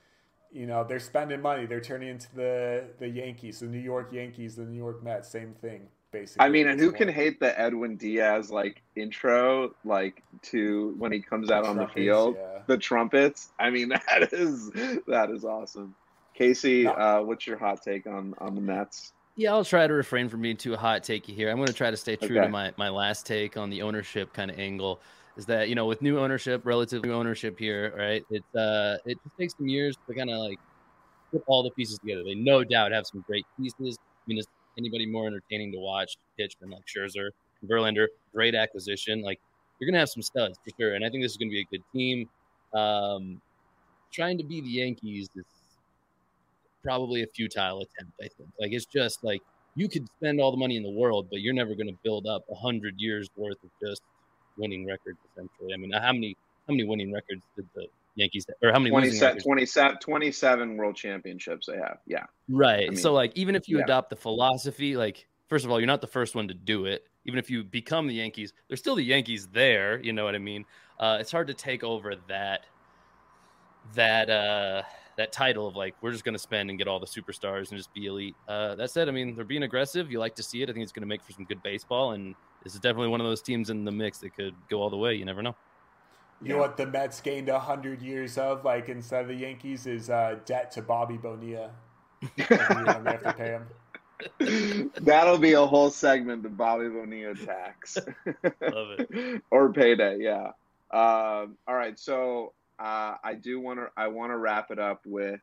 you know they're spending money. They're turning into the the Yankees, the New York Yankees, the New York Mets. Same thing, basically. I mean, and who can hate the Edwin Diaz like intro, like to when he comes out the on trumpets, the field, yeah. the trumpets. I mean, [laughs] that is that is awesome. Casey, uh, what's your hot take on on the Mets? Yeah, I'll try to refrain from being too hot takey here. I'm going to try to stay true okay. to my my last take on the ownership kind of angle is that you know with new ownership, relative new ownership here, right? It's uh it just takes some years to kind of like put all the pieces together. They no doubt have some great pieces. I mean, is anybody more entertaining to watch pitch than like Scherzer, Verlander? Great acquisition. Like you're gonna have some studs for sure, and I think this is gonna be a good team. Um, trying to be the Yankees is probably a futile attempt. I think. Like it's just like you could spend all the money in the world, but you're never going to build up a hundred years worth of just winning records. Essentially, I mean, how many how many winning records did the Yankees or how many 27, 27, 27 world championships they have? Yeah, right. I mean, so like, even if you yeah. adopt the philosophy, like first of all, you're not the first one to do it. Even if you become the Yankees, there's still the Yankees there. You know what I mean? Uh, it's hard to take over that that uh that title of like we're just going to spend and get all the superstars and just be elite. Uh, that said, I mean they're being aggressive. You like to see it. I think it's going to make for some good baseball, and this is definitely one of those teams in the mix that could go all the way. You never know. You know what the Mets gained hundred years of, like instead of the Yankees, is uh, debt to Bobby Bonilla. they have to pay him. [laughs] That'll be a whole segment, the Bobby Bonilla tax. Love it. [laughs] or payday, yeah. Um, all right, so uh, I do want to I want to wrap it up with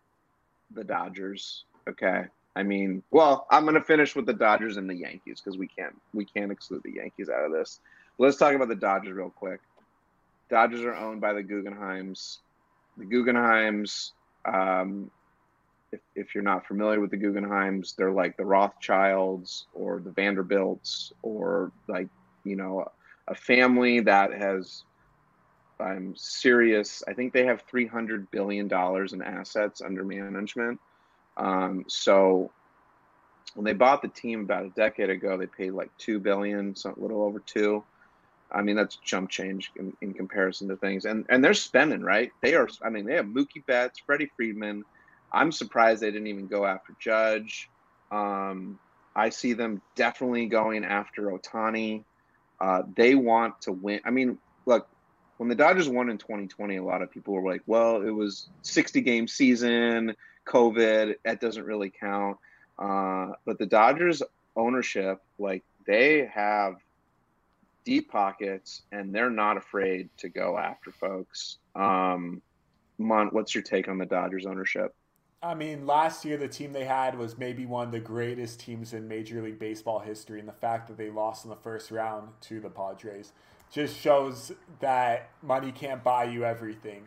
the Dodgers. Okay. I mean, well, I'm going to finish with the Dodgers and the Yankees because we can't we can't exclude the Yankees out of this. Let's talk about the Dodgers real quick. Dodgers are owned by the Guggenheims. The Guggenheims, um, if, if you're not familiar with the Guggenheims, they're like the Rothschilds or the Vanderbilts or like you know a family that has I'm serious. I think they have three hundred billion dollars in assets under management. Um, so when they bought the team about a decade ago, they paid like two billion, so a little over two. I mean, that's jump change in, in, comparison to things, and and they're spending right. They are. I mean, they have Mookie Betts, Freddie Freeman. I'm surprised they didn't even go after Judge. Um, I see them definitely going after Ohtani. Uh, they want to win. I mean, look, when the Dodgers won in 2020, a lot of people were like, well, it was 60 game season, COVID, that doesn't really count. Uh, but the Dodgers ownership, like they have deep pockets and they're not afraid to go after folks. Um, Munt, what's your take on the Dodgers ownership? I mean, last year the team they had was maybe one of the greatest teams in Major League Baseball history, and the fact that they lost in the first round to the Padres just shows that money can't buy you everything,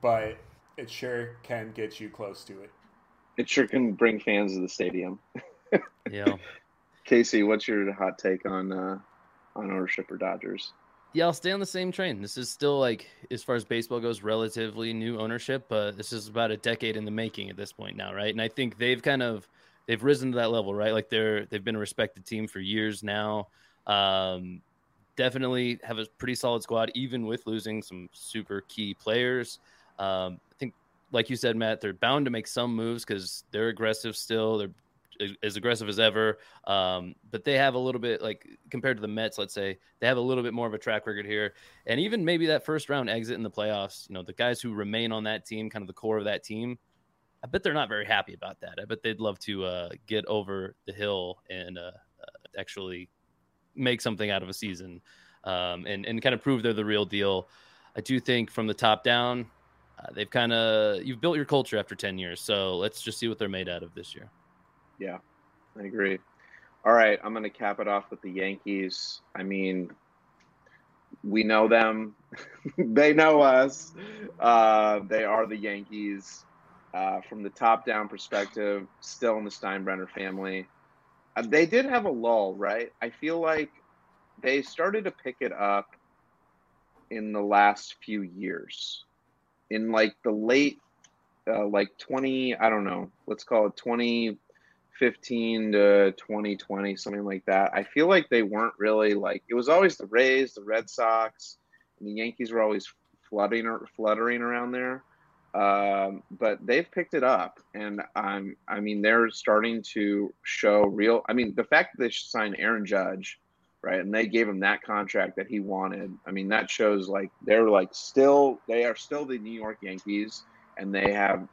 but it sure can get you close to it. It sure can bring fans to the stadium. [laughs] yeah. Casey, what's your hot take on uh, on ownership for Dodgers? Yeah, I'll stay on the same train. This is still like, as far as baseball goes, relatively new ownership, but this is about a decade in the making at this point now, right? And I think they've kind of they've risen to that level, right? Like they're they've been a respected team for years now. Um, definitely have a pretty solid squad, even with losing some super key players. Um, I think, like you said, Matt, they're bound to make some moves because they're aggressive still. They're as aggressive as ever. Um, but they have a little bit like compared to the Mets, let's say they have a little bit more of a track record here, and even maybe that first round exit in the playoffs. You know, the guys who remain on that team, kind of the core of that team. I bet they're not very happy about that. I bet they'd love to uh, get over the hill and uh, uh, actually make something out of a season um, and, and kind of prove they're the real deal. I do think from the top down, uh, they've kind of you've built your culture after 10 years. So let's just see what they're made out of this year. Yeah, I agree. All right, I'm going to cap it off with the Yankees. I mean, we know them, [laughs] they know us. Uh, they are the Yankees. Uh, from the top down perspective, still in the Steinbrenner family. Uh, they did have a lull, right? I feel like they started to pick it up in the last few years. In like the late, uh, like 20, I don't know, let's call it 2015 to 2020, something like that. I feel like they weren't really like, it was always the Rays, the Red Sox, and the Yankees were always flooding or fluttering around there. Um, but they've picked it up, and I'm, I mean, they're starting to show real. I mean, the fact that they signed Aaron Judge, right, and they gave him that contract that he wanted. I mean, that shows like they're like still they are still the New York Yankees, and they have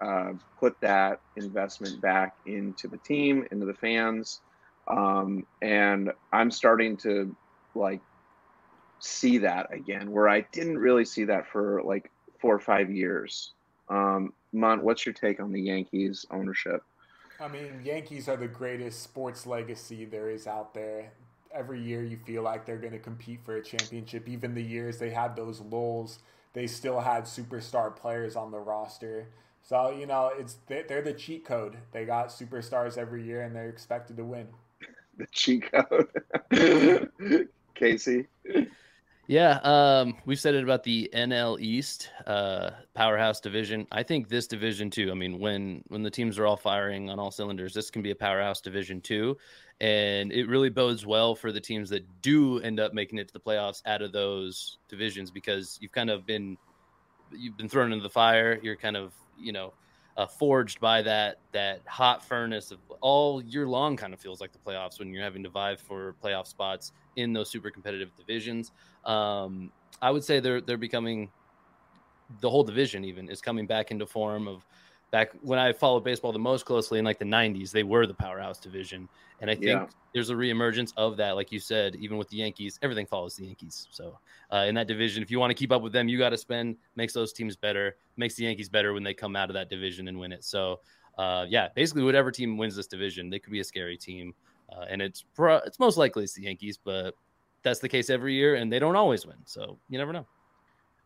uh, put that investment back into the team, into the fans, um, and I'm starting to like see that again, where I didn't really see that for like four or five years. Um, Munt, what's your take on the Yankees ownership? I mean, Yankees are the greatest sports legacy there is out there. Every year you feel like they're going to compete for a championship. Even the years they had those lulls, they still had superstar players on the roster. So, you know, it's they're the cheat code. They got superstars every year and they're expected to win. [laughs] The cheat code. [laughs] Casey. Yeah, um, we've said it about the NL East uh, powerhouse division. I think this division too. I mean, when when the teams are all firing on all cylinders, this can be a powerhouse division too, and it really bodes well for the teams that do end up making it to the playoffs out of those divisions because you've kind of been you've been thrown into the fire. You're kind of you know uh, forged by that that hot furnace of all year long. Kind of feels like the playoffs when you're having to vie for playoff spots in those super competitive divisions. Um, I would say they're they're becoming the whole division even is coming back into form of back when I followed baseball the most closely in like the 90s, they were the powerhouse division. And I think yeah. there's a reemergence of that. Like you said, even with the Yankees, everything follows the Yankees. So uh, in that division, if you want to keep up with them, you got to spend, makes those teams better, makes the Yankees better when they come out of that division and win it. So uh, yeah, basically whatever team wins this division, they could be a scary team. Uh, and it's pro- it's most likely it's the Yankees, but that's the case every year, and they don't always win. So you never know.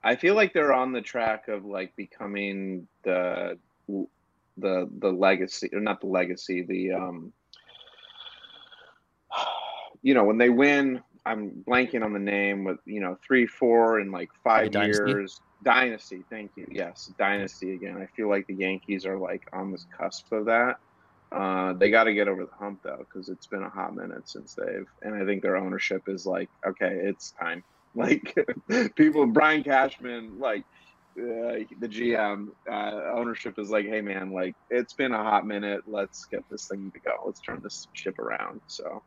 I feel like they're on the track of like becoming the the the legacy, or not the legacy, the um, you know, when they win. I'm blanking on the name with you know three, four, and like five years. Dynasty, thank you. Yes, dynasty again. I feel like the Yankees are like on this cusp of that. Uh, they got to get over the hump though, because it's been a hot minute since they've, and I think their ownership is like, okay, it's time. [laughs] Like people, Brian Cashman, like uh, the GM uh, ownership is like, hey man, like it's been a hot minute. Let's get this thing to go. Let's turn this ship around. So,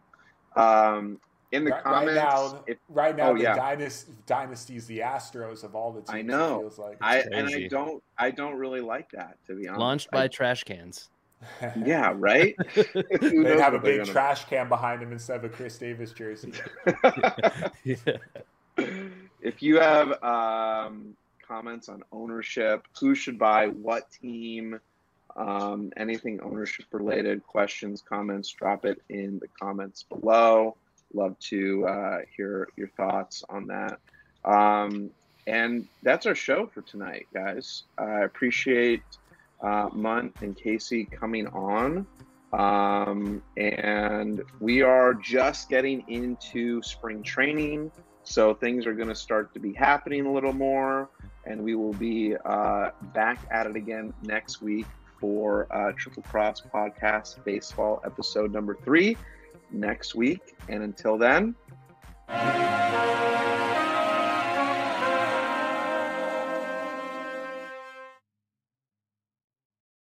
um, in the right, comments, right now, if, right now, oh, the yeah. dynasty, dynasties, the Astros of all the teams. I know. Like. I and I don't, I don't really like that to be honest. Launched by I, trash cans [laughs] yeah, right. [laughs] they have a big gonna... trash can behind him instead of a Chris Davis jersey. [laughs] yeah. If you have um, comments on ownership, who should buy what team, um, anything ownership related, questions, comments, drop it in the comments below. Love to uh, hear your thoughts on that. Um, and that's our show for tonight, guys. I appreciate uh, Munt and Casey coming on. Um, and we are just getting into spring training. So things are going to start to be happening a little more. And we will be uh, back at it again next week for uh, Triple Cross Podcast Baseball episode number three next week. And until then,